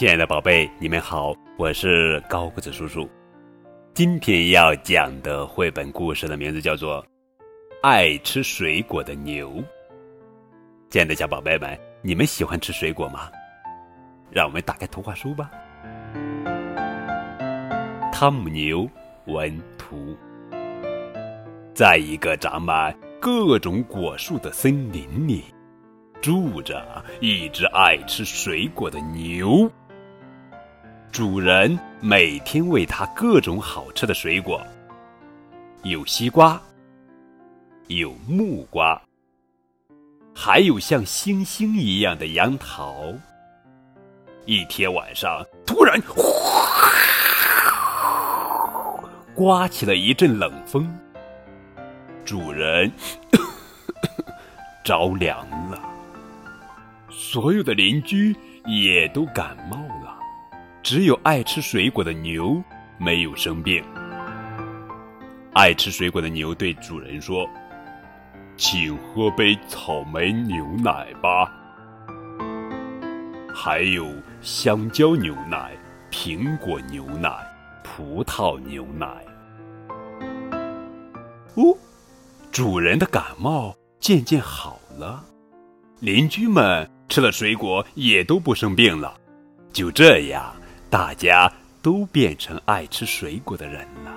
亲爱的宝贝，你们好，我是高个子叔叔。今天要讲的绘本故事的名字叫做《爱吃水果的牛》。亲爱的小宝贝们，你们喜欢吃水果吗？让我们打开图画书吧。汤姆牛文图，在一个长满各种果树的森林里，住着一只爱吃水果的牛。主人每天喂它各种好吃的水果，有西瓜，有木瓜，还有像星星一样的杨桃。一天晚上，突然，刮起了一阵冷风，主人 着凉了，所有的邻居也都感冒了。只有爱吃水果的牛没有生病。爱吃水果的牛对主人说：“请喝杯草莓牛奶吧，还有香蕉牛奶、苹果牛奶、葡萄牛奶。”哦，主人的感冒渐渐好了，邻居们吃了水果也都不生病了。就这样。大家都变成爱吃水果的人了。